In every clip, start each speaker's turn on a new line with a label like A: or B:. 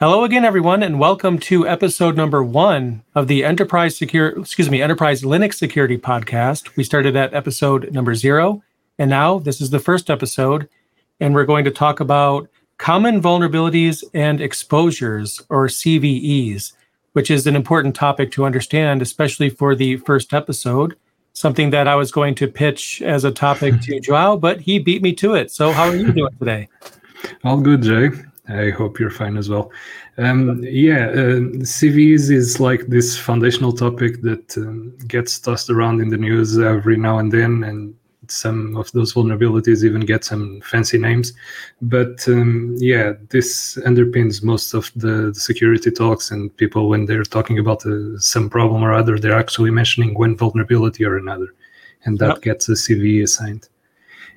A: Hello again, everyone, and welcome to episode number one of the Enterprise Secure, excuse me, Enterprise Linux Security Podcast. We started at episode number zero, and now this is the first episode, and we're going to talk about common vulnerabilities and exposures, or CVEs, which is an important topic to understand, especially for the first episode. Something that I was going to pitch as a topic to Joao, but he beat me to it. So, how are you doing today?
B: All good, Jay. I hope you're fine as well. Um, yeah, uh, CVEs is like this foundational topic that um, gets tossed around in the news every now and then, and some of those vulnerabilities even get some fancy names. But um, yeah, this underpins most of the, the, security talks, and people, when they're talking about uh, some problem or other, they're actually mentioning one vulnerability or another, and that yep. gets a CVE assigned.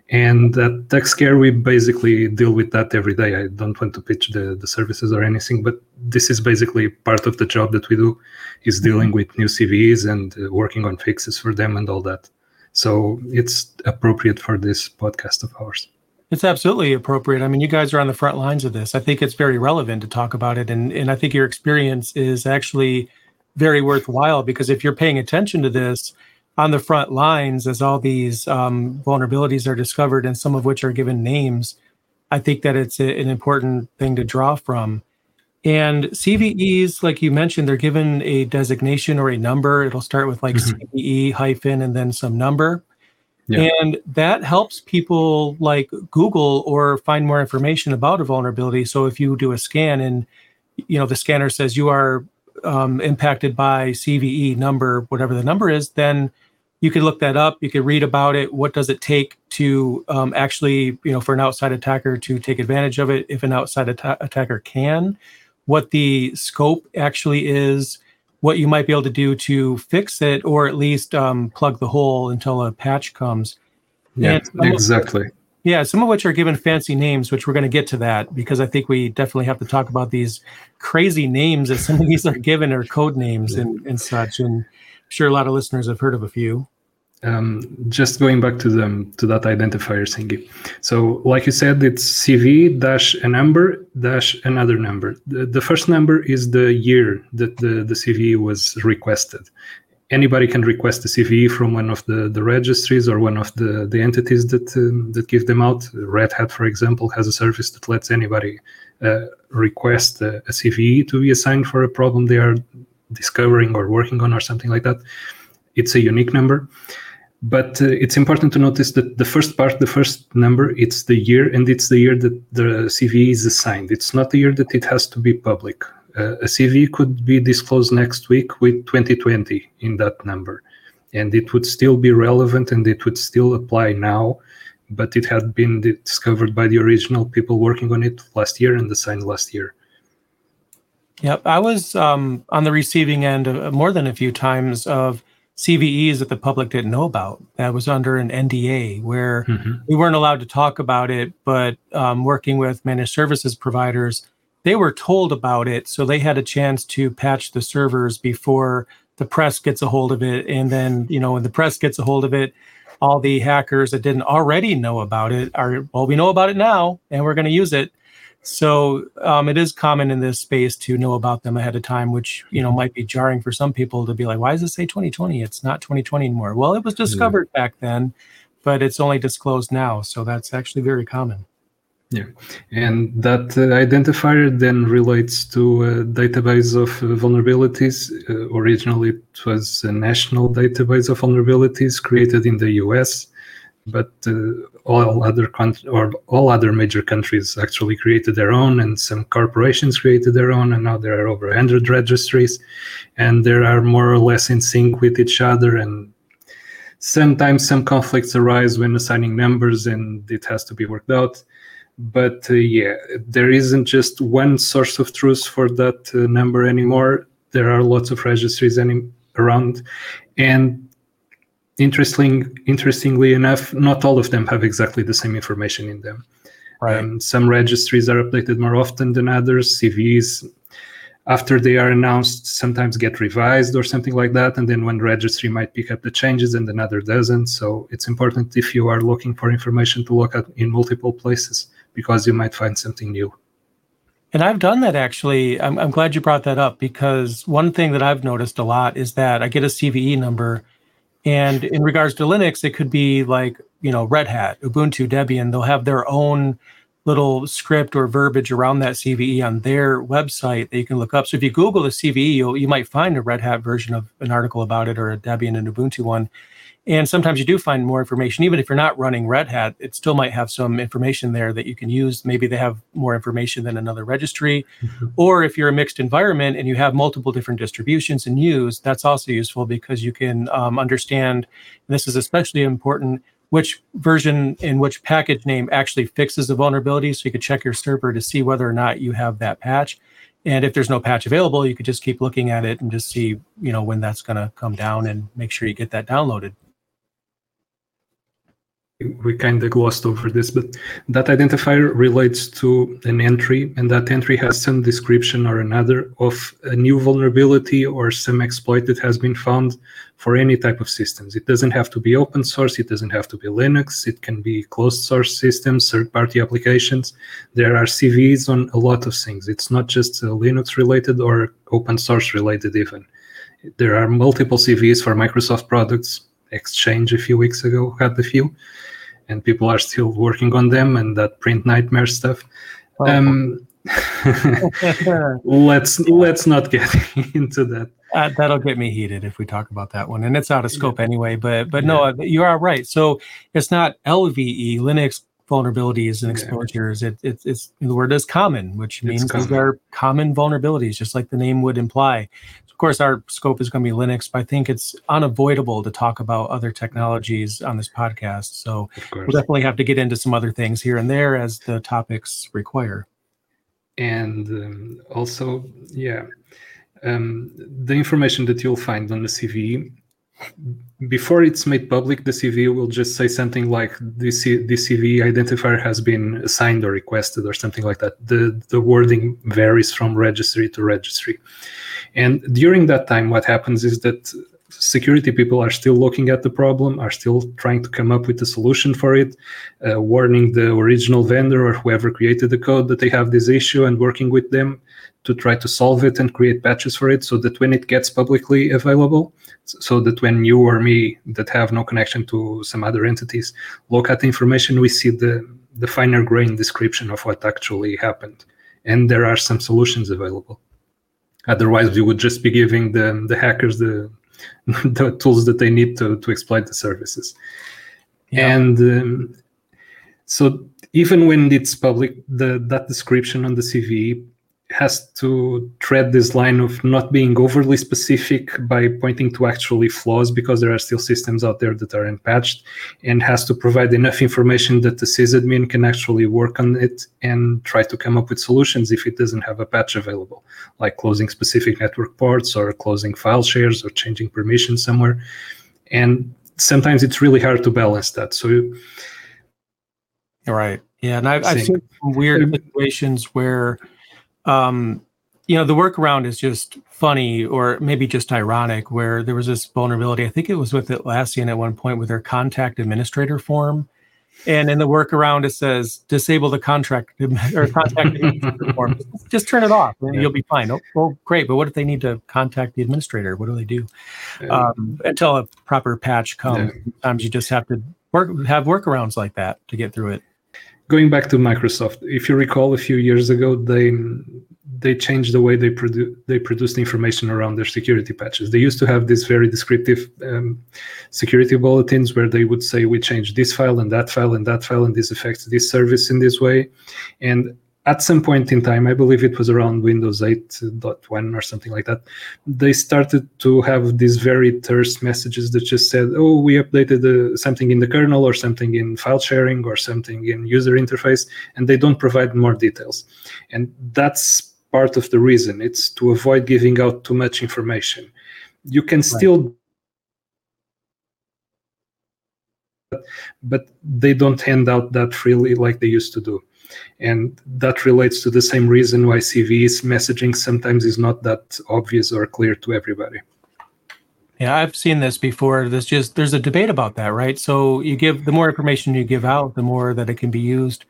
B: And at TuxCare, we basically deal with that every day. I don't want to pitch the, the services or anything, but this is basically part of the job that we do is dealing mm-hmm. with new CVEs and uh, working on fixes for them and all that. So it's appropriate for this podcast of ours.
A: It's absolutely appropriate. I mean, you guys are on the front lines of this. I think it's very relevant to talk about it. And, and I think your experience is actually very worthwhile because if you're paying attention to this, on the front lines as all these um, vulnerabilities are discovered and some of which are given names i think that it's a, an important thing to draw from and cves like you mentioned they're given a designation or a number it'll start with like mm-hmm. cve hyphen and then some number yeah. and that helps people like google or find more information about a vulnerability so if you do a scan and you know the scanner says you are um, impacted by CVE number, whatever the number is, then you could look that up. You could read about it. What does it take to um, actually, you know, for an outside attacker to take advantage of it? If an outside atta- attacker can, what the scope actually is, what you might be able to do to fix it, or at least um, plug the hole until a patch comes.
B: Yeah, exactly.
A: Yeah, some of which are given fancy names, which we're going to get to that because I think we definitely have to talk about these crazy names that some of these are given or code names and, and such. And I'm sure a lot of listeners have heard of a few.
B: Um, just going back to them to that identifier thingy. So, like you said, it's CV dash a number dash another number. The, the first number is the year that the, the CV was requested, anybody can request a CVE from one of the, the registries or one of the, the entities that um, that give them out. Red Hat, for example, has a service that lets anybody uh, request a, a, CVE to be assigned for a problem they are discovering or working on or something like that. It's a unique number. But uh, it's important to notice that the first part, the first number, it's the year, and it's the year that the CVE is assigned. It's not the year that it has to be public uh, a CV could be disclosed next week with 2020 in that number, and it would still be relevant and it would still apply now, but it had been discovered by the original people working on it last year and assigned last year.
A: Yep, I was um, on the receiving end of, more than a few times of CVEs that the public didn't know about. That was under an NDA where mm-hmm. we weren't allowed to talk about it, but um, working with managed services providers they were told about it, so they had a chance to patch the servers before the press gets a hold of it. And then, you know, when the press gets a hold of it, all the hackers that didn't already know about it are, well, we know about it now and we're going to use it. So um, it is common in this space to know about them ahead of time, which you know might be jarring for some people to be like, "Why does it say 2020? It's not 2020 anymore." Well, it was discovered yeah. back then, but it's only disclosed now, so that's actually very common.
B: Yeah, and that uh, identifier then relates to a database of uh, vulnerabilities. Uh, originally, it was a national database of vulnerabilities created in the US, but uh, all other countries or all other major countries actually created their own, and some corporations created their own, and now there are over 100 registries, and they are more or less in sync with each other and sometimes some conflicts arise when assigning numbers and it has to be worked out. But uh, yeah there isn't just one source of truth for that uh, number anymore. There are lots of registries any, around and interesting interestingly enough not all of them have exactly the same information in them right. Um, some registries are updated more often than others cvs after they are announced sometimes get revised or something like that and then one registry might pick up the changes and another doesn't so it's important if you are looking for information to look at in multiple places because you might find something new.
A: And I've done that actually. I'm, I'm glad you brought that up because one thing that I've noticed a lot is that I get a CVE number. And in regards to Linux, it could be like, you know, Red Hat, Ubuntu, Debian. They'll have their own little script or verbiage around that CVE on their website that you can look up. So if you Google the CVE, you you might find a Red Hat version of an article about it or a Debian and Ubuntu one. And sometimes you do find more information, even if you're not running Red Hat, it still might have some information there that you can use. Maybe they have more information than another registry. Mm-hmm. Or if you're a mixed environment and you have multiple different distributions and use, that's also useful because you can um, understand, this is especially important, which version in which package name actually fixes the vulnerability. So you could check your server to see whether or not you have that patch. And if there's no patch available, you could just keep looking at it and just see, you know, when that's going to come down and make sure you get that downloaded
B: we kind of glossed over this, but that identifier relates to an entry, and that entry has some description or another of a new vulnerability or some exploit that has been found for any type of systems. It doesn't have to be open source, it doesn't have to be Linux, it can be closed source systems, third party applications. There are CVEs on a lot of things. It's not just Linux related or open source related, even. There are multiple CVEs for Microsoft products. Exchange a few weeks ago had a few and people are still working on them and that print nightmare stuff. Oh. Um, let's let's not get into that.
A: Uh, that'll get me heated if we talk about that one, and it's out of scope yeah. anyway. But but yeah. no, you are right. So it's not LVE Linux vulnerabilities and exposures. Yeah. It, it, it's the word is common, which means these are common vulnerabilities, just like the name would imply course, our scope is going to be Linux, but I think it's unavoidable to talk about other technologies on this podcast. So we'll definitely have to get into some other things here and there as the topics require.
B: And um, also, yeah, um, the information that you'll find on the CVE before it's made public, the CV will just say something like this, this CVE identifier has been assigned or requested or something like that. The, the wording varies from registry to registry. And during that time, what happens is that security people are still looking at the problem, are still trying to come up with a solution for it, uh, warning the original vendor or whoever created the code that they have this issue and working with them to try to solve it and create patches for it so that when it gets publicly available, so that when you or me that have no connection to some other entities look at the information, we see the, the finer grain description of what actually happened. And there are some solutions available. Otherwise, we would just be giving the, the hackers the, the tools that they need to, to exploit the services. Yeah. And um, so even when it's public, the, that description on the CVE has to tread this line of not being overly specific by pointing to actually flaws because there are still systems out there that are unpatched and has to provide enough information that the sysadmin can actually work on it and try to come up with solutions if it doesn't have a patch available, like closing specific network ports or closing file shares or changing permissions somewhere. And sometimes it's really hard to balance that. So,
A: right. Yeah. And I've, I've seen weird situations where um, you know, the workaround is just funny or maybe just ironic where there was this vulnerability. I think it was with Atlassian at one point with their contact administrator form. And in the workaround, it says disable the contract or contact administrator form. Just turn it off and yeah. you'll be fine. Oh, well, great. But what if they need to contact the administrator? What do they do? Um, until a proper patch comes, yeah. sometimes you just have to work have workarounds like that to get through it
B: going back to Microsoft, if you recall, a few years ago, they they changed the way they produce they produced information around their security patches. They used to have these very descriptive um, security bulletins where they would say we changed this file and that file and that file and this affects this service in this way, and at some point in time, I believe it was around Windows 8.1 or something like that, they started to have these very terse messages that just said, oh, we updated uh, something in the kernel or something in file sharing or something in user interface, and they don't provide more details. And that's part of the reason. It's to avoid giving out too much information. You can right. still but they don't hand out that freely like they used to do. And that relates to the same reason why CV's messaging sometimes is not that obvious or clear to everybody.
A: Yeah, I've seen this before. There's just there's a debate about that, right? So you give the more information you give out, the more that it can be used.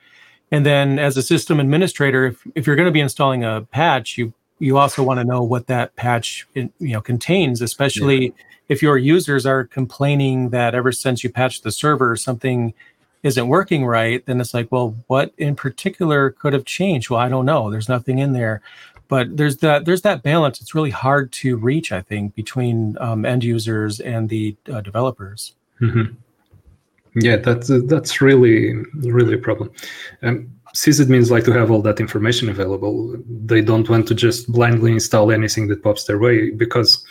A: And then as a system administrator, if, if you're going to be installing a patch, you you also want to know what that patch you know contains, especially yeah. if your users are complaining that ever since you patched the server, something isn't working right. Then it's like, well, what in particular could have changed? Well, I don't know. There's nothing in there but there's that there's that balance it's really hard to reach i think between um, end users and the uh, developers
B: mm-hmm. yeah that's uh, that's really really a problem um, sysadmins like to have all that information available they don't want to just blindly install anything that pops their way because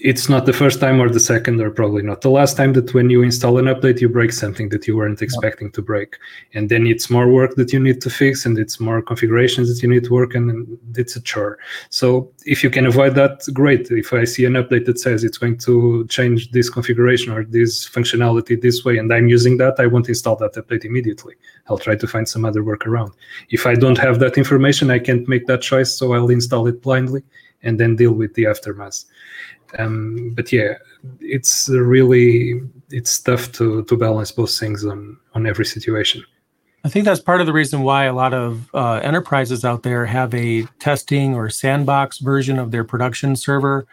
B: it's not the first time or the second or probably not. The last time that when you install an update you break something that you weren't expecting to break. And then it's more work that you need to fix and it's more configurations that you need to work on and it's a chore. So if you can avoid that great. If i see an update that says it's going to change this configuration or this functionality this way and i'm using that i won't install that update immediately. I'll try to find some other workaround. If i don't have that information i can't make that choice so i'll install it blindly and then deal with the aftermath um, but yeah, it's really it's tough to to balance both things on on every situation.
A: I think that's part of the reason why a lot of uh, enterprises out there have a testing or sandbox version of their production server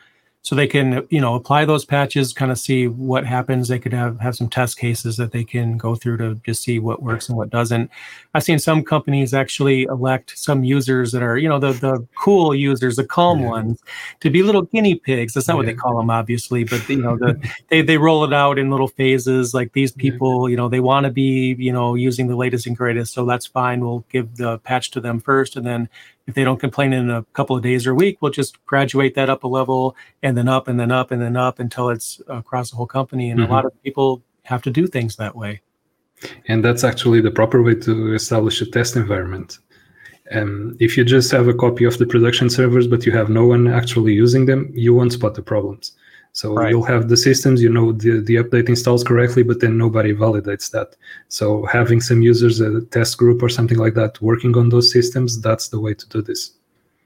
A: so they can you know apply those patches kind of see what happens. They could have have some test cases that they can go through to just see what works and what doesn't. I've seen some companies actually elect some users that are you know the the cool users the calm yeah. ones to be little guinea pigs. That's not yeah. what they call them obviously but you know the they they roll it out in little phases like these people you know they want to be you know using the latest and greatest so that's fine. We'll give the patch to them first and then if they don't complain in a couple of days or a week, we'll just graduate that up a level and then up and then up and then up until it's across the whole company. And mm-hmm. a lot of people have to do things that way.
B: And that's actually the proper way to establish a test environment. Um, if you just have a copy of the production servers, but you have no one actually using them, you won't spot the problems. So right. you'll have the systems, you know, the, the update installs correctly, but then nobody validates that. So having some users, a test group or something like that, working on those systems, that's the way to do this.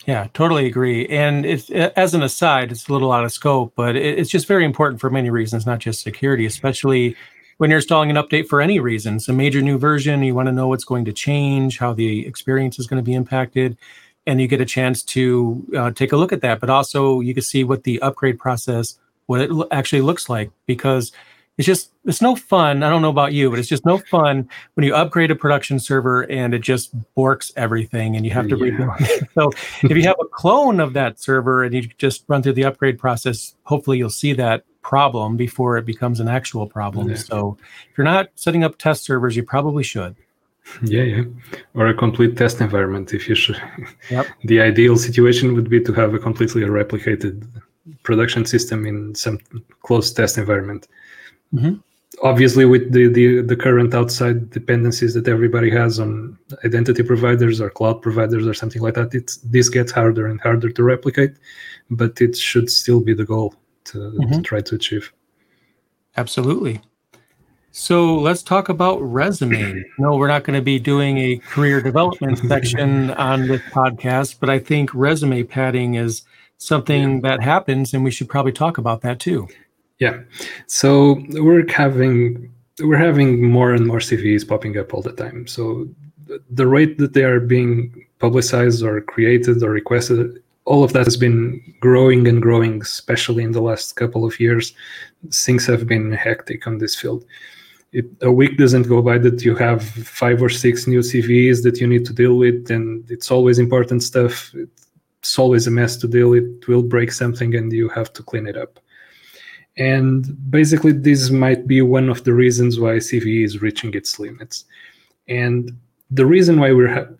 A: Yeah, totally agree. And it's as an aside, it's a little out of scope, but it's just very important for many reasons, not just security, especially when you're installing an update for any reason. It's a major new version. You want to know what's going to change, how the experience is going to be impacted, and you get a chance to uh, take a look at that. But also, you can see what the upgrade process what it actually looks like because it's just it's no fun. I don't know about you, but it's just no fun when you upgrade a production server and it just borks everything and you have to yeah. rebuild it. So if you have a clone of that server and you just run through the upgrade process, hopefully you'll see that problem before it becomes an actual problem. Yeah. So if you're not setting up test servers, you probably should.
B: Yeah, yeah. Or a complete test environment if you should. Yep. the ideal situation would be to have a completely replicated production system in some closed test environment. Mm-hmm. Obviously, with the, the, the current outside dependencies that everybody has on identity providers or cloud providers or something like that, it's, this gets harder and harder to replicate, but it should still be the goal to, mm-hmm. to try to achieve.
A: Absolutely. So let's talk about resume. No, we're not going to be doing a career development section on this podcast, but I think resume padding is something that happens, and we should probably talk about that too.
B: Yeah. So we're having we're having more and more CVEs popping up all the time. So the rate that they are being publicized or created or requested, all of that has been growing and growing, especially in the last couple of years. Things have been hectic on this field. It, a week doesn't go by that you have five or six new CVEs that you need to deal with, and it's always important stuff. It's always a mess to deal. It will break something and you have to clean it up. And basically, this might be one of the reasons why CVE is reaching its limits. And the reason why we're ha-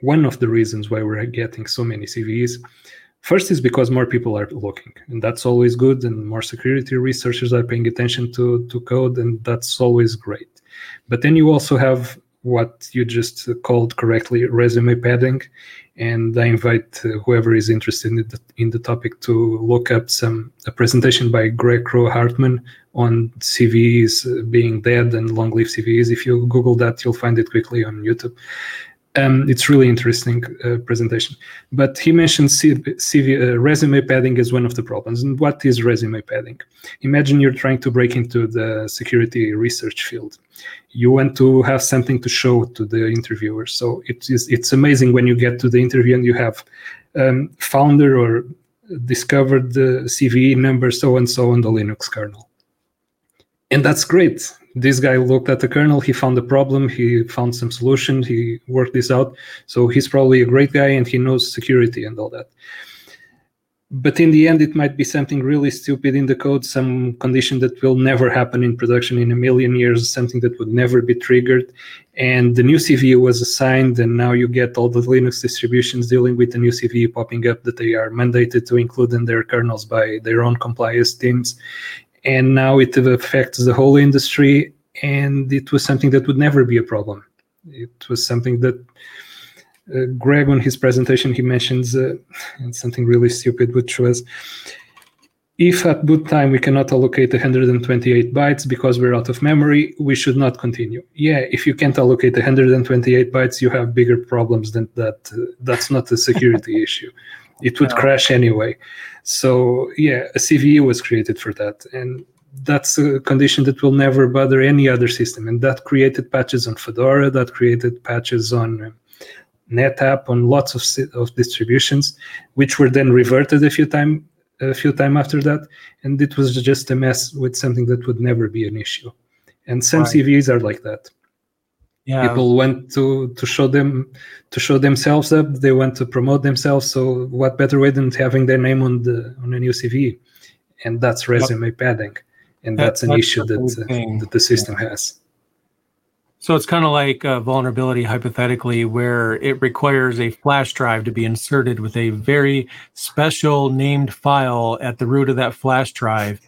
B: one of the reasons why we're getting so many CVEs first is because more people are looking, and that's always good. And more security researchers are paying attention to to code, and that's always great. But then you also have what you just called correctly resume padding and I invite uh, whoever is interested in the, in the topic to look up some a presentation by Greg Kroah-Hartman on CVEs uh, being dead and long-lived CVEs. If you Google that, you'll find it quickly on YouTube. Um, it's really interesting uh, presentation. But he mentioned CV, uh, resume padding as one of the problems. And what is resume padding? Imagine you're trying to break into the security research field. You want to have something to show to the interviewer. So it is it's amazing when you get to the interview and you have um, founder or discovered the CVE number so and so on the Linux kernel. And that's great this guy looked at the kernel he found a problem he found some solution he worked this out. So he's probably a great guy and he knows security and all that. But in the end it might be something really stupid in the code some condition that will never happen in production in a million years something that would never be triggered. And the new CVE was assigned and now you get all the linux distributions dealing with the new CVE popping up that they are mandated to include in their kernels by their own compliance teams and now it affects the whole industry and it was something that would never be a problem. It was something that uh, greg on his presentation he mentions uh, something really stupid which was if at boot time we cannot allocate 128 bytes because we're out of memory we should not continue. Yeah if you can't allocate 128 bytes you have bigger problems than that. Uh, that's not a security issue it would crash anyway so yeah, a CVE was created for that, and that's a condition that will never bother any other system. And that created patches on Fedora, that created patches on NetApp, on lots of of distributions, which were then reverted a few time a few time after that, and it was just a mess with something that would never be an issue. And some right. CVEs are like that yeah. people want to to show them to show themselves up. They want to promote themselves. So what better way than having their name on the on a new cv and that's resume padding. And that, that's an that's issue that uh, that the system yeah. has.
A: So it's kind of like a vulnerability hypothetically where it requires a flash drive to be inserted with a very special named file at the root of that flash drive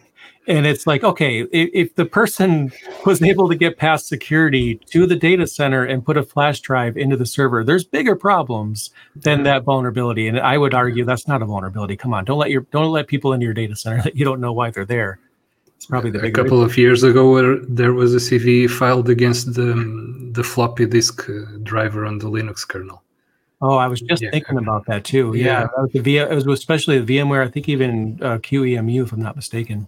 A: and it's like okay if, if, the person was able to get past security to the data center and put a flash drive into the server there's bigger problems than that vulnerability and i would argue that's not a vulnerability come on don't let your don't let people into your data center that you don't know why they're there
B: it's probably the a couple of years ago where there was a cv filed against the the floppy disk uh, driver on the linux kernel
A: Oh, I was just yeah. thinking about that too. Yeah, yeah. That was the v- it was especially the VMware. I think even uh, QEMU, if I'm not mistaken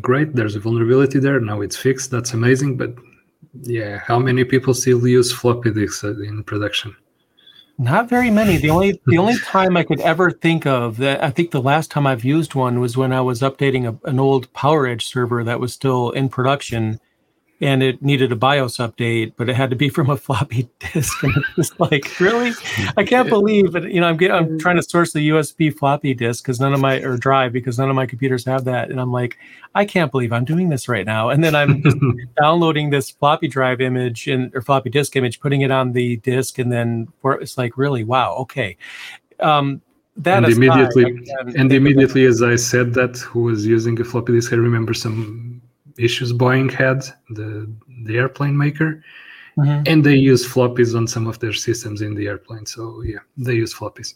B: great there's a vulnerability there now it's fixed that's amazing but yeah how many people still use floppy disks uh, in production?
A: Not very many. The only the only time i could ever think of that i think the last time i've used one was when i was updating a, an old power server that was still in production and it needed a BIOS update, but it had to be from a floppy disk. And it was like, really? I can't believe it. You know, I'm getting, I'm trying to source the USB floppy disk because none of my or drive because none of my computers have that, and I'm like, I can't believe I'm doing this right now. And then I'm downloading this floppy drive image and or floppy disk image, putting it on the disk, and then it's like, really, wow, okay. Um, that
B: and immediately, and immediately, as I said that, who was using a floppy disk, I remember some issues Boeing had, the the airplane maker, mm-hmm. and they use floppies on some of their systems in the airplane. So yeah, they use floppies.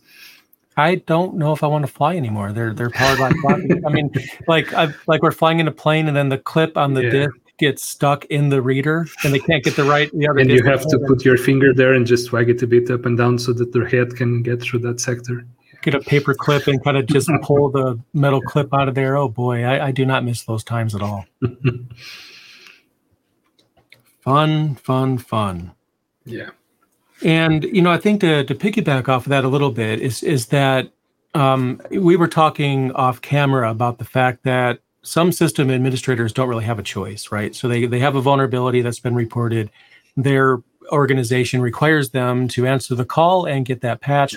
A: I don't know if I want to fly anymore. They're they're powered by floppies. I mean, like I like we're flying in a plane, and then the clip on the yeah. disc gets stuck in the reader, and they can't get the right the
B: other. And you have to put your finger there and just swag it a bit up and down so that their head can get through that sector
A: get a paper clip and kind of just pull the metal clip out of there. Oh boy, I, I do not miss those times at all. fun, fun, fun.
B: Yeah.
A: And you know, I think to to piggyback off of that a little bit is is that um, we were talking off camera about the fact that some system administrators don't really have a choice, right? So they they have a vulnerability that's been reported. Their organization requires them to answer the call and get that patched.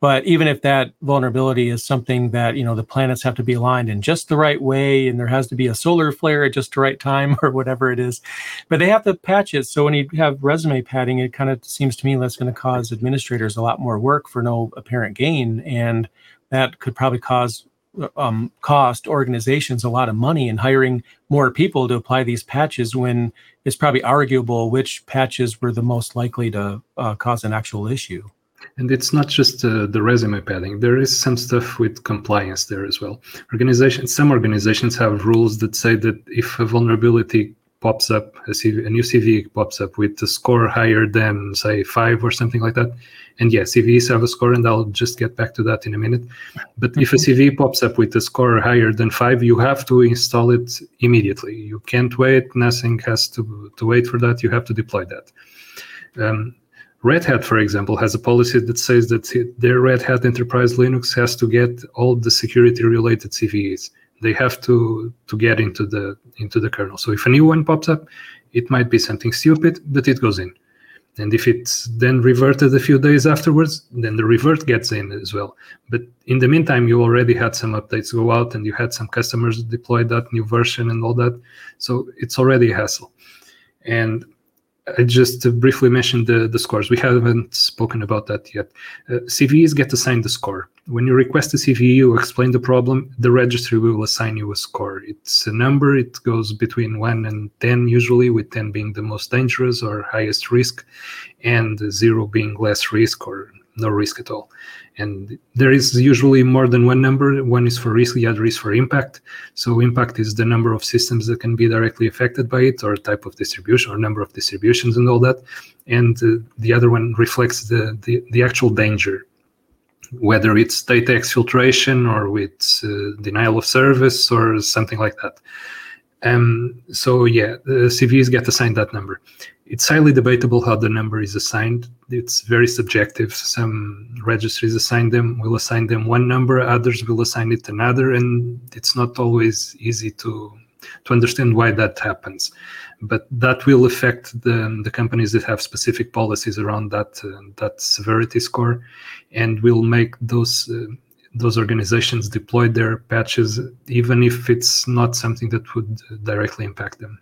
A: But even if that vulnerability is something that, you know, the planets have to be aligned in just the right way and there has to be a solar flare at just the right time or whatever it is, but they have to patch it. So when you have resume padding, it kind of seems to me that's going to cause administrators a lot more work for no apparent gain. And that could probably cause um, cost organizations a lot of money in hiring more people to apply these patches when it's probably arguable which patches were the most likely to uh, cause an actual issue.
B: And it's not just uh, the resume padding. There is some stuff with compliance there as well. Organizations, some organizations have rules that say that if a vulnerability pops up, a, CV, a new CVE pops up with a score higher than, say, five or something like that. And yeah, CVEs have a score, and I'll just get back to that in a minute. But if a CVE pops up with a score higher than five, you have to install it immediately. You can't wait. Nothing has to, to wait for that. You have to deploy that. Um, Red Hat, for example, has a policy that says that their Red Hat Enterprise Linux has to get all the security-related CVEs. They have to to get into the into the kernel. So if a new one pops up, it might be something stupid, but it goes in. And if it's then reverted a few days afterwards, then the revert gets in as well. But in the meantime, you already had some updates go out and you had some customers deploy that new version and all that. So it's already a hassle. And I just briefly mentioned the, the scores. We haven't spoken about that yet. Uh, CVEs get assigned the score. When you request a CVE, you explain the problem, the registry will assign you a score. It's a number, it goes between 1 and 10 usually, with 10 being the most dangerous or highest risk, and 0 being less risk or no risk at all. And there is usually more than one number. One is for risk, the other is for impact. So impact is the number of systems that can be directly affected by it, or type of distribution, or number of distributions, and all that. And uh, the other one reflects the, the, the actual danger, whether it's data exfiltration or with uh, denial of service or something like that. Um, so yeah, the CVEs get assigned that number it's highly debatable how the number is assigned. It's very subjective. Some registries assign them, will assign them one number, others will assign it another, and it's not always easy to to understand why that happens. But that will affect the, the companies that have specific policies around that uh, that severity score, and will make those uh, those organizations deploy their patches even if it's not something that would directly impact them.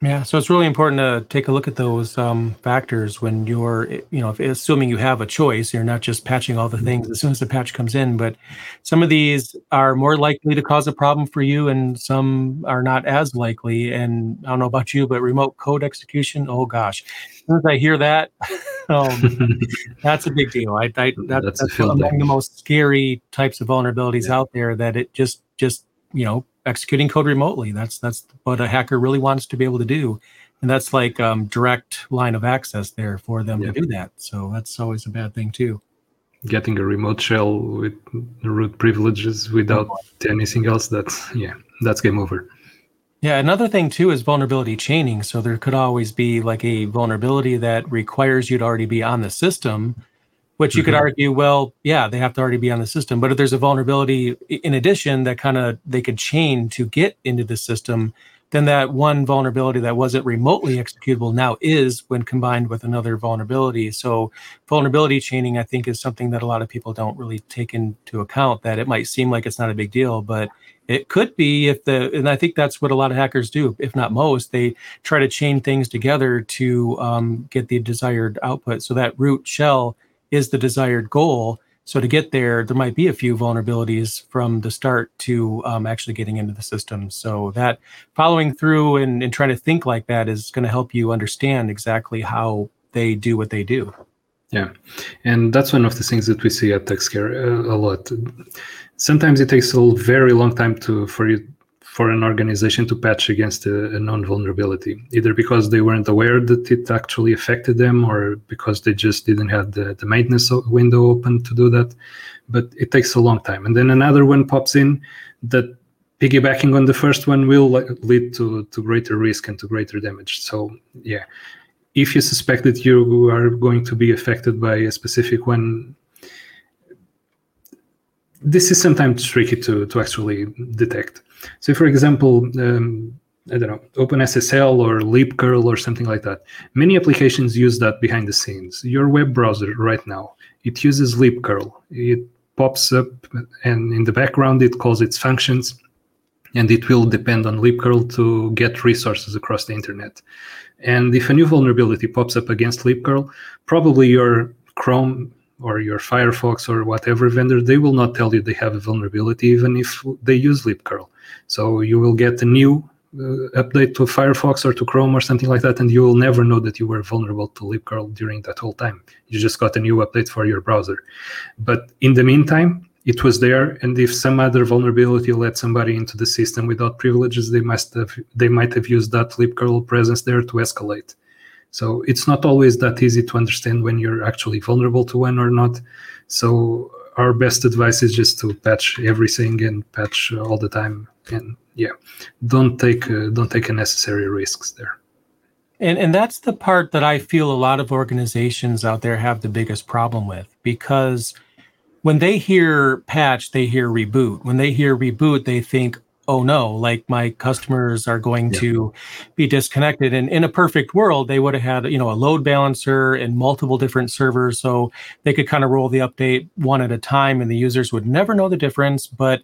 A: Yeah, so it's really important to take a look at those um, factors when you're, you know, if, assuming you have a choice, you're not just patching all the things as soon as the patch comes in. But some of these are more likely to cause a problem for you, and some are not as likely. And I don't know about you, but remote code execution, oh gosh, as soon as I hear that, um, that's a big deal. I, I that, that's, that's among the most scary types of vulnerabilities yeah. out there. That it just, just you know, executing code remotely. That's that's what a hacker really wants to be able to do, and that's like um, direct line of access there for them to do that. So that's always a bad thing too.
B: Getting a remote shell with root privileges without anything else, that's yeah, that's game over.
A: Yeah, another thing too is vulnerability chaining. So there could always be like a vulnerability that requires you to already be on the system which you mm-hmm. could argue, well, yeah, they have to already be on the system. But if there's a vulnerability in addition that kind of they could chain to get into the system, then that one vulnerability that wasn't remotely executable now is when combined with another vulnerability. So vulnerability chaining, I think, is something that a lot of people don't really take into account. That it might seem like it's not a big deal, but it could be if the and I think that's what a lot of hackers do, if not most. They try to chain things together to um, get the desired output. So that root shell is the desired goal. So to get there, there might be a few vulnerabilities from the start to um, actually getting into the system. So that following through and, and trying to think like that is going to help you understand exactly how they do what they do.
B: Yeah, and that's one of the things that we see at TuxCare uh, a lot. Sometimes it takes a very long time to for you for an organization to patch against a, a known vulnerability, either because they weren't aware that it actually affected them or because they just didn't have the, the maintenance window open to do that. But it takes a long time. And then another one pops in that piggybacking on the first one will lead to, to greater risk and to greater damage. So, yeah, if you suspect that you are going to be affected by a specific one, this is sometimes tricky to, to actually detect. So, for example, um, I don't know, OpenSSL or libcurl or something like that. Many applications use that behind the scenes. Your web browser right now, it uses libcurl. It pops up and in the background it calls its functions and it will depend on libcurl to get resources across the internet. And if a new vulnerability pops up against libcurl, probably your Chrome or your Firefox or whatever vendor, they will not tell you they have a vulnerability, even if they use libcurl. So you will get a new uh, update to Firefox or to Chrome or something like that, and you will never know that you were vulnerable to libcurl during that whole time. You just got a new update for your browser. But in the meantime, it was there and if some other vulnerability let somebody into the system without privileges they must have they might have used that libcurl presence there to escalate so it's not always that easy to understand when you're actually vulnerable to one or not so our best advice is just to patch everything and patch all the time and yeah don't take uh, don't take unnecessary risks there
A: and and that's the part that i feel a lot of organizations out there have the biggest problem with because when they hear patch, they hear reboot. When they hear reboot, they think, oh no, like my customers are going yeah. to be disconnected. And in a perfect world, they would have had, you know, a load balancer and multiple different servers. So they could kind of roll the update one at a time and the users would never know the difference. But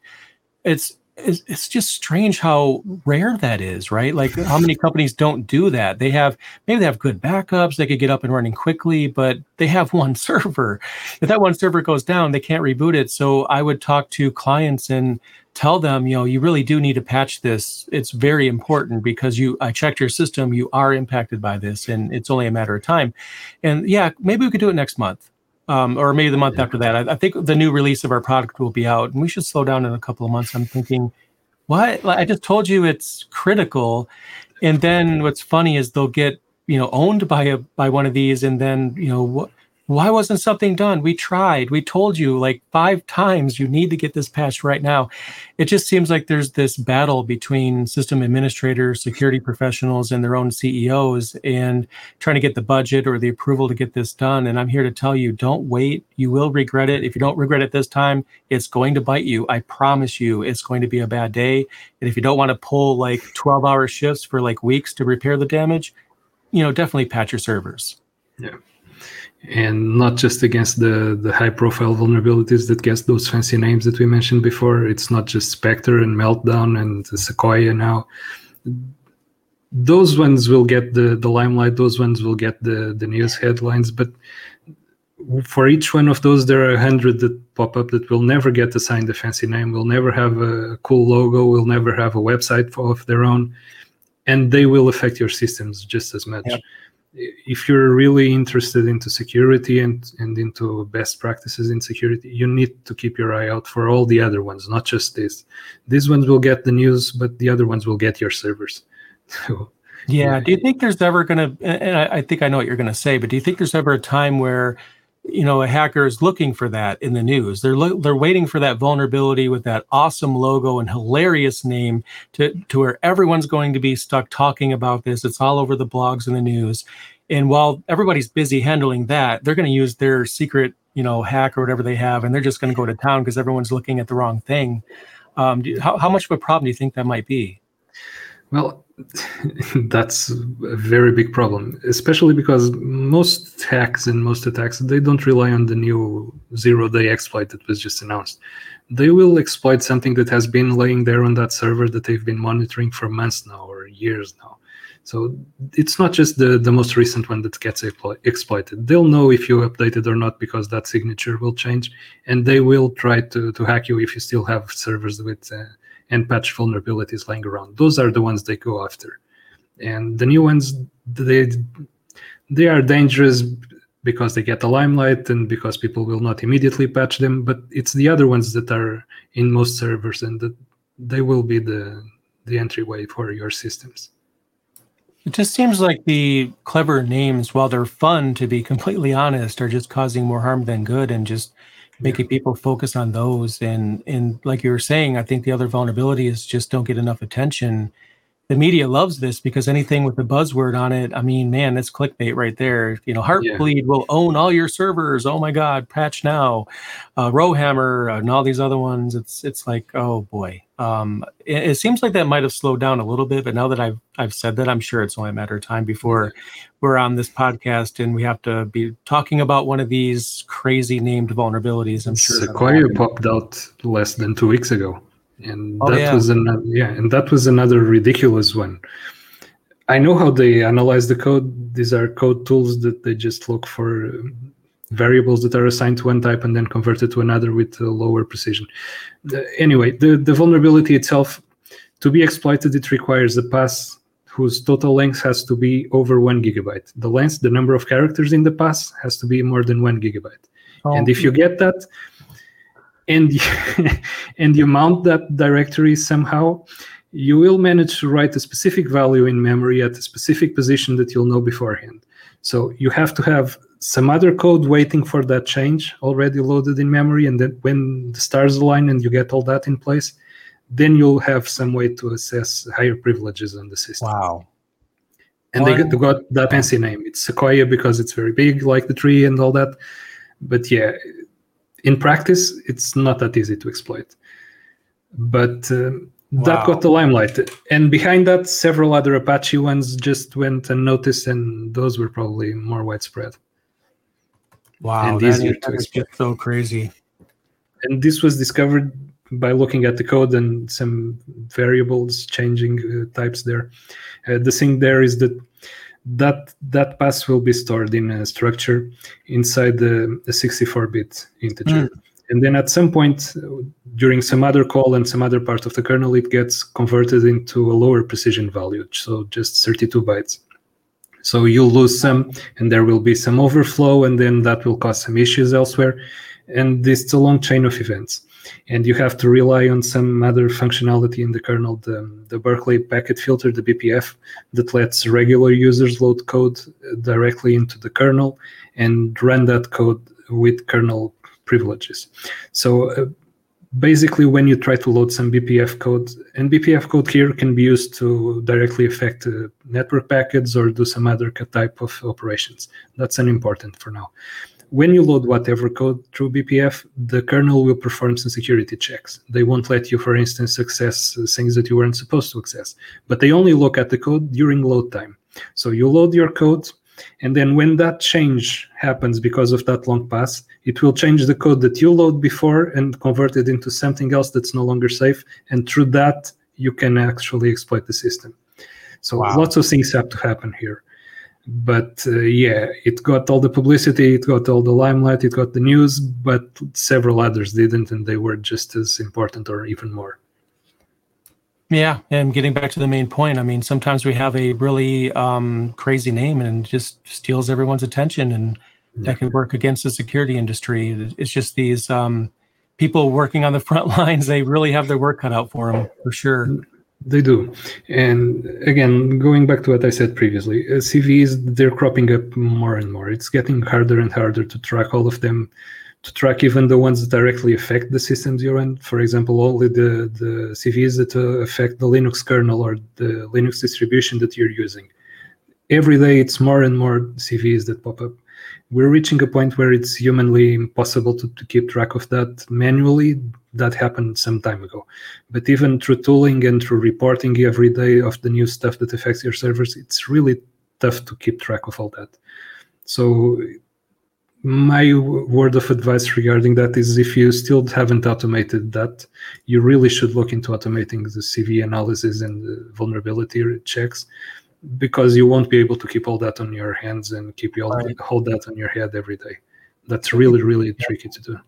A: it's it's, it's just strange how rare that is, right? Like how many companies don't do that? They have maybe they have good backups, they could get up and running quickly, but they have one server. If that one server goes down, they can't reboot it. So I would talk to clients and tell them, you know, you really do need to patch this. It's very important because you I checked your system, you are impacted by this and it's only a matter of time. And yeah, maybe we could do it next month um, or maybe the month after that. I, I, think the new release of our product will be out, and we should slow down in a couple of months. I'm thinking, what? I just told you it's critical, and then what's funny is they'll get you know owned by a by one of these, and then you know what why wasn't something done? We tried. We told you like five times you need to get this patched right now. It just seems like there's this battle between system administrators, security professionals, and their own CEOs and trying to get the budget or the approval to get this done. And I'm here to tell you don't wait. You will regret it. If you don't regret it this time, it's going to bite you. I promise you, it's going to be a bad day. And if you don't want to pull like 12 hour shifts for like weeks to repair the damage, you know, definitely patch your servers.
B: Yeah and not just against the the high profile vulnerabilities that get those fancy names that we mentioned before. It's not just spectre and meltdown and sequoia now. Those ones will get the the limelight. Those ones will get the the news headlines. But for each one of those there are a hundred that pop up that will never get assigned a fancy name will never have a cool logo will never have a website of their own. And they will affect your systems just as much. Yep if you're really interested into security and, and into best practices in security, you need to keep your eye out for all the other ones, not just this. These ones will get the news, but the other ones will get your servers.
A: yeah. Do you think there's ever going to, and I, I think I know what you're going to say, but do you think there's ever a time where, you know, a hacker is looking for that in the news? They're lo- they're waiting for that vulnerability with that awesome logo and hilarious name to to where everyone's going to be stuck talking about this. It's all over the blogs and the news and while everybody's busy handling that, they're going to use their secret, you know, hack or whatever they have, and they're just going to go to town because everyone's looking at the wrong thing. Um, do, how, how much of a problem do you think that might be?
B: Well, that's a very big problem, especially because most hacks and most attacks they don't rely on the new zero-day exploit that was just announced. They will exploit something that has been laying there on that server that they've been monitoring for months now or years now. So it's not just the, the most recent one that gets exploited. They'll know if you updated or not because that signature will change, and they will try to, to hack you if you still have servers with uh, and patch vulnerabilities lying around. Those are the ones they go after, and the new ones they they are dangerous because they get the limelight and because people will not immediately patch them. But it's the other ones that are in most servers, and that they will be the the entryway for your systems.
A: It just seems like the clever names, while they're fun, to be completely honest, are just causing more harm than good and just making yeah. people focus on those. And and like you were saying, I think the other vulnerability is just don't get enough attention the media loves this because anything with the buzzword on it, I mean, man, that's clickbait right there. You know, Heartbleed yeah. will own all your servers. Oh my God, patch now, uh, Rowhammer, and all these other ones. It's it's like, oh boy. Um, it, it, seems like that might have slowed down a little bit, but now that I've I've said that, I'm sure it's only a matter of time before we're on this podcast and we have to be talking about one of these crazy named vulnerabilities. I'm sure
B: Sequoia popped out less than two weeks ago and oh, that yeah. was another yeah and that was another ridiculous one. I know how they analyze the code. These are code tools that they just look for um, variables that are assigned to one type and then convert it to another with lower precision. Anyway the, the vulnerability itself to be exploited it requires a pass whose total length has to be over one gigabyte. The length the number of characters in the pass has to be more than one gigabyte. Oh. and if you get that and and you mount that directory somehow, you will manage to write a specific value in memory at a specific position that you'll know beforehand. So you have to have some other code waiting for that change already loaded in memory, and then when the stars align and you get all that in place, then you'll have some way to assess higher privileges on the system.
A: Wow.
B: And they got, they got that fancy name. It's Sequoia because it's very big, like the tree and all that. But yeah, in practice, it's not that easy to exploit. But um, wow. that got the limelight. And behind that, several other Apache ones just went unnoticed, and those were probably more widespread.
A: Wow, and easier that, to exploit. So crazy.
B: And this was discovered by looking at the code and some variables changing uh, types there. Uh, the thing there is that that that pass will be stored in a structure inside the, the 64-bit integer. Mm. And then at some point during some other call and some other part of the kernel, it gets converted into a lower precision value, so just 32 bytes. So you'll lose some, and there will be some overflow, and then that will cause some issues elsewhere. And this is a long chain of events and you have to rely on some other functionality in the kernel, the, the Berkeley packet filter, the BPF, that lets regular users load code directly into the kernel and run that code with kernel privileges. So uh, basically, when you try to load some BPF code, and BPF code here can be used to directly affect uh, network packets or do some other type of operations. That's unimportant for now when you load whatever code through BPF, the kernel will perform some security checks. They won't let you, for instance, access things that you weren't supposed to access, but they only look at the code during load time. So you load your code, and then when that change happens because of that long pass, it will change the code that you load before and convert it into something else that's no longer safe. And through that, you can actually exploit the system. So wow. lots of things have to happen here but uh, yeah it got all the publicity it got all the limelight it got the news but several others didn't and they were just as important or even more.
A: Yeah and getting back to the main point i mean sometimes we have a really um, crazy name and just steals everyone's attention and that can work against the security industry. It's just these um, people working on the front lines they really have their work cut out for them for sure
B: they do. And again, going back to what I said previously, uh, CVEs, they're cropping up more and more. It's getting harder and harder to track all of them, to track even the ones that directly affect the systems you're in. For example, only the, the CVEs that uh, affect the Linux kernel or the Linux distribution that you're using. Every day, it's more and more CVEs that pop up we're reaching a point where it's humanly impossible to, to keep track of that manually. That happened some time ago. But even through tooling and through reporting every day of the new stuff that affects your servers, it's really tough to keep track of all that. So my word of advice regarding that is if you still haven't automated that, you really should look into automating the CVE analysis and the vulnerability checks because you won't be able to keep all that on your hands and keep all right. hold that on your head every day. That's really really tricky to do.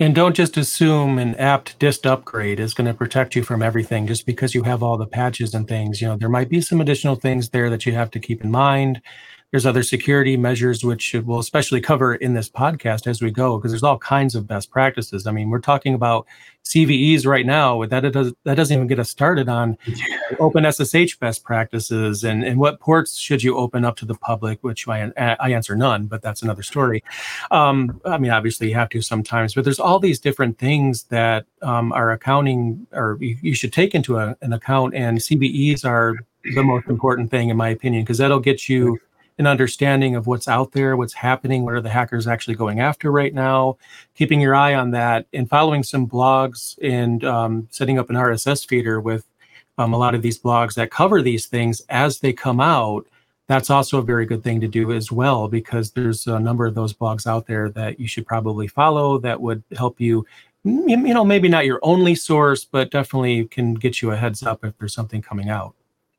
A: And don't just assume an apt dist upgrade is going to protect you from everything just because you have all the patches and things. You know, there might be some additional things there that you have to keep in mind. There's other security measures which we'll especially cover in this podcast as we go because there's all kinds of best practices. I mean, we're talking about CVEs right now. That it does that doesn't even get us started on OpenSSH best practices and and what ports should you open up to the public. Which I I answer none, but that's another story. Um, I mean, obviously you have to sometimes, but there's all these different things that um, are accounting or you, you should take into a, an account, and CVEs are the most important thing in my opinion because that'll get you an understanding of what's out there, what's happening, what are the hackers actually going after right now, keeping your eye on that, and following some blogs and um, setting up an RSS feeder with um, a lot of these blogs that cover these things as they come out. That's also a very good thing to do as well, because there's a number of those blogs out there that you should probably follow that would help you you know maybe not your only source but definitely can get you a heads up if there's something coming out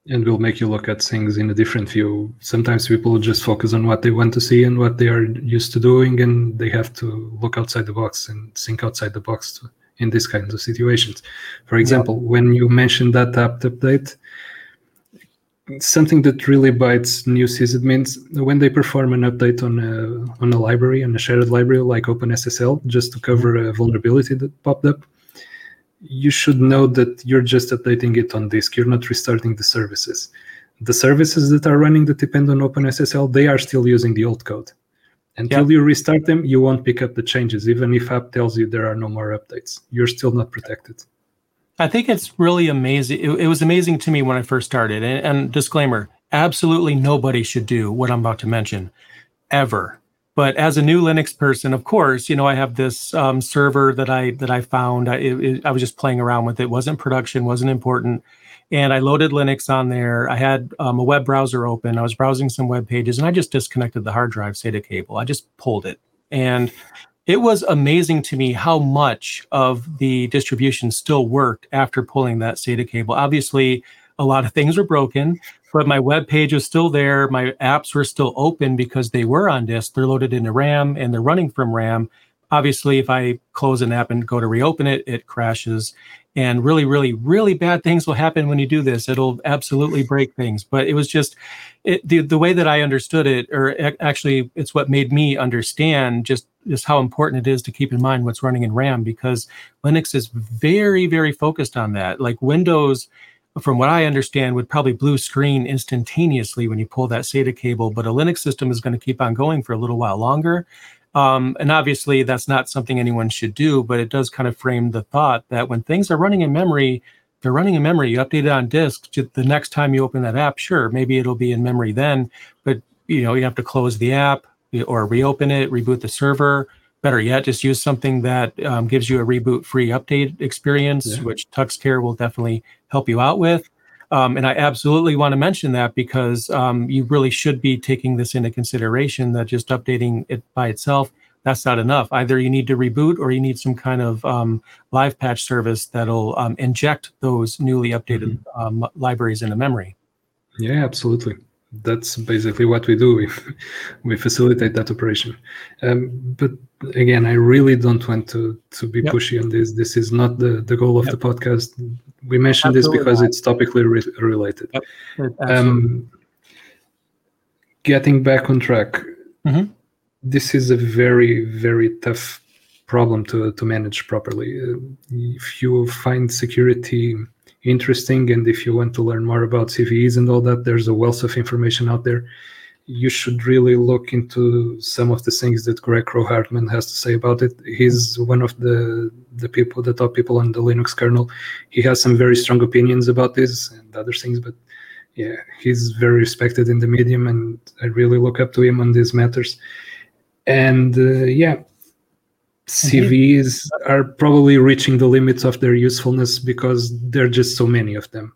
B: and will make you look at things in a different view. Sometimes people just focus on what they want to see and what they are used to doing, and they have to look outside the box and think outside the box to, in these kinds of situations. For example, yeah. when you mentioned that apt update, something that really bites new sysadmins when they perform an update on a, on a library, on a shared library like OpenSSL, just to cover a vulnerability that popped up. You should know that you're just updating it on disk. You're not restarting the services. The services that are running that depend on OpenSSL, they are still using the old code. Until yep. you restart them, you won't pick up the changes, even if apt tells you there are no more updates. You're still not protected.
A: I think it's really amazing. It, it was amazing to me when I first started. And, and, disclaimer absolutely nobody should do what I'm about to mention ever. But as a new Linux person, of course, you know, I have this um, server that I that I found. I, it, I was just playing around with it. wasn't production, wasn't important, and I loaded Linux on there. I had um, a web browser open. I was browsing some web pages, and I just disconnected the hard drive SATA cable. I just pulled it, and it was amazing to me how much of the distribution still worked after pulling that SATA cable. Obviously, a lot of things were broken, but my web page was still there. My apps were still open because they were on disk. They're loaded into RAM and they're running from RAM. Obviously, if I close an app and go to reopen it, it crashes. And really, really, really bad things will happen when you do this. It'll absolutely break things. But it was just it, the the way that I understood it, or actually, it's what made me understand just just how important it is to keep in mind what's running in RAM because Linux is very, very focused on that. Like Windows, from what I understand, would probably blue screen instantaneously when you pull that SATA cable, but a Linux system is going to keep on going for a little while longer. Um, and obviously, that's not something anyone should do, but it does kind of frame the thought that when things are running in memory, they're running in memory. You update it on disk. The next time you open that app, sure, maybe it'll be in memory then, but you know you have to close the app or reopen it, reboot the server. Better yet, just use something that um, gives you a reboot-free update experience, yeah. which TuxCare will definitely help you out with. Um, and I absolutely want to mention that because um, you really should be taking this into consideration that just updating it by itself, that's not enough. Either you need to reboot or you need some kind of um, live patch service that'll um, inject those newly updated mm-hmm. Um, libraries into memory.
B: Yeah, absolutely. That's basically what we do. We, we facilitate that operation. Um, but again, I really don't want to to be yep. pushy on this. This is not the, the goal of yep. the podcast we mentioned Absolutely this because not. it's topically re- related. Yep. Um, getting back on track, mm-hmm. this is a very, very tough problem to, to manage properly. Uh, if you find security interesting and if you want to learn more about CVEs and all that, there's a wealth of information out there you should really look into some of the things that Greg Kroah-Hartman has to say about it. He's one of the the people, the top people on the Linux kernel. He has some very strong opinions about this and other things, but yeah, he's very respected in the medium, and I really look up to him on these matters. And uh, yeah, CVEs are probably reaching the limits of their usefulness because there are just so many of them.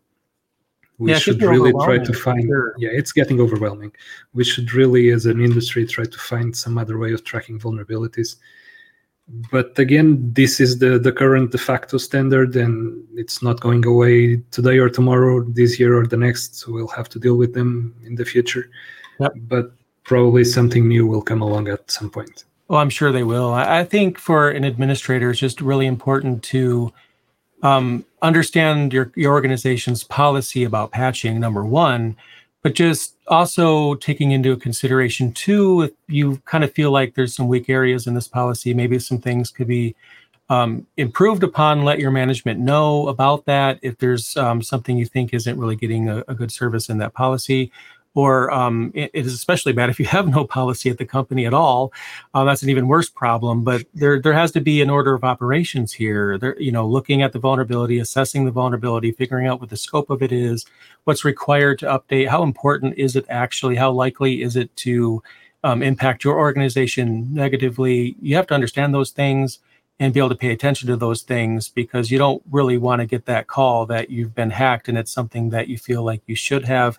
B: We yeah, should really try to find sure. yeah it's getting overwhelming. We should really as an industry try to find some other way of tracking vulnerabilities. But again this is the the current de facto standard and it's not going away today or tomorrow this year or the next. So we'll have to deal with them in the future. Yep. but probably something new will come along at some point
A: well i'm sure they will i think for an administrator it's just really important to um, understand your, your organization's policy about patching, number one, but just also taking into consideration, too, if you kind of feel like there's some weak areas in this policy, maybe some things could be um, improved upon, let your management know about that. If there's um, something you think isn't really getting a, a good service in that policy, or um, it, it is especially bad if you have no policy at the company at all. Uh, that's an even worse problem. But there there has to be an order of operations here. There, you know, looking at the vulnerability, assessing the vulnerability, figuring out what the scope of it is, what's required to update, how important is it actually, how likely is it to um, impact your organization negatively. You have to understand those things and be able to pay attention to those things because you don't really want to get that call that you've been hacked and it's something that you feel like you should have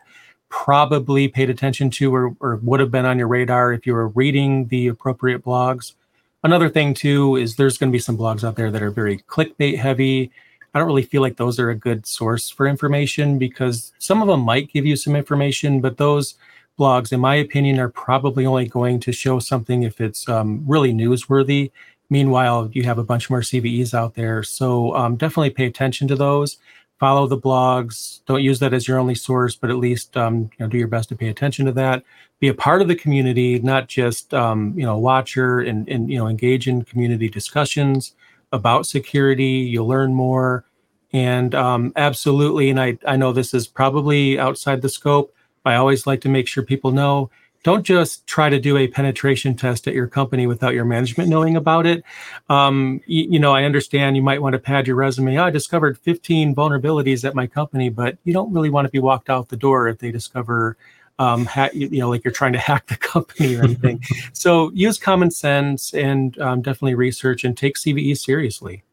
A: probably paid attention to or, or would have been on your radar if you were reading the appropriate blogs. Another thing, too, is there's going to be some blogs out there that are very clickbait heavy. I don't really feel like those are a good source for information because some of them might give you some information, but those blogs, in my opinion, are probably only going to show something if it's um, really newsworthy. Meanwhile, you have a bunch more CVEs out there. So um, definitely pay attention to those follow the blogs. Don't use that as your only source, but at least um, you know do your best to pay attention to that. Be a part of the community, not just um, you know a watcher, and and you know engage in community discussions about security. You'll learn more, and um, absolutely. And I I know this is probably outside the scope. I always like to make sure people know don't just try to do a penetration test at your company without your management knowing about it. Um, you, you, know, I understand you might want to pad your resume. Oh, I discovered 15 vulnerabilities at my company, but you don't really want to be walked out the door if they discover, um, ha- you, you, know, like you're trying to hack the company or anything. so use common sense and um, definitely research and take CVE seriously.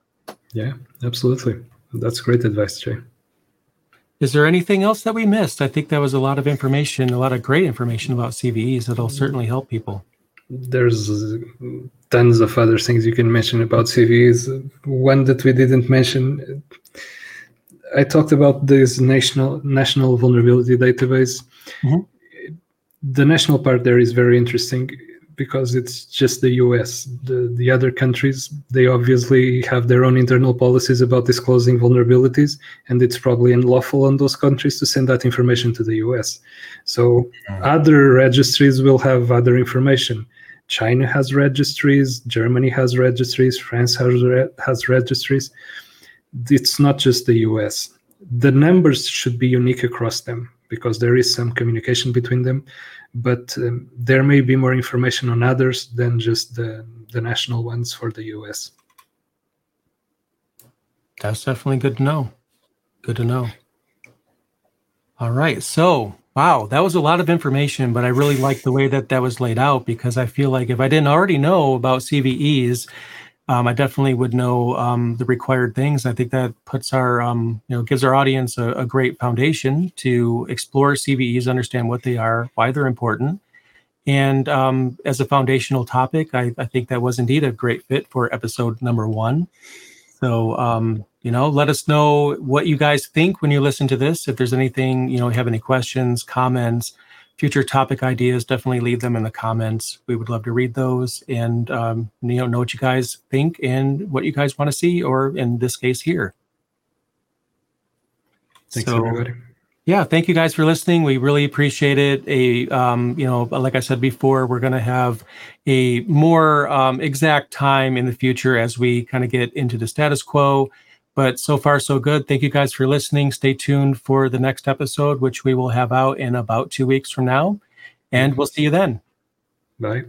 B: Yeah, absolutely. That's great advice, Jay.
A: Is there anything else that we missed? I think that was a lot of information, a lot of great information about CVEs that'll certainly help people.
B: There's tons of other things you can mention about CVEs. One that we didn't mention, I talked about this national national vulnerability database. Mm-hmm. The national part there is very interesting because it's just the US. The, the other countries, they obviously have their own internal policies about disclosing vulnerabilities, and it's probably unlawful on those countries to send that information to the US. So mm. other registries will have other information. China has registries, Germany has registries, France has, re- has registries. It's not just the US. The numbers should be unique across them because there is some communication between them but um, there may be more information on others than just the, the national ones for the US.
A: That's definitely good to know. Good to know. All right. So, wow, that was a lot of information, but I really like the way that that was laid out because I feel like if I didn't already know about CVEs, um, I definitely would know um, the required things. I think that puts our, um, you know, gives our audience a, a, great foundation to explore CVEs, understand what they are, why they're important. And um, as a foundational topic, I, I, think that was indeed a great fit for episode number one. So, um, you know, let us know what you guys think when you listen to this. If there's anything, you know, have any questions, comments, future topic ideas, definitely leave them in the comments. We would love to read those and um, you know know what you guys think and what you guys want to see, or in this case, here.
B: Thanks, so, everybody.
A: Yeah, thank you guys for listening. We really appreciate it. A um, you know, like I said before, we're going to have a more um, exact time in the future as we kind of get into the status quo but so far, so good. Thank you guys for listening. Stay tuned for the next episode, which we will have out in about two weeks from now. And we'll see you then.
B: Bye.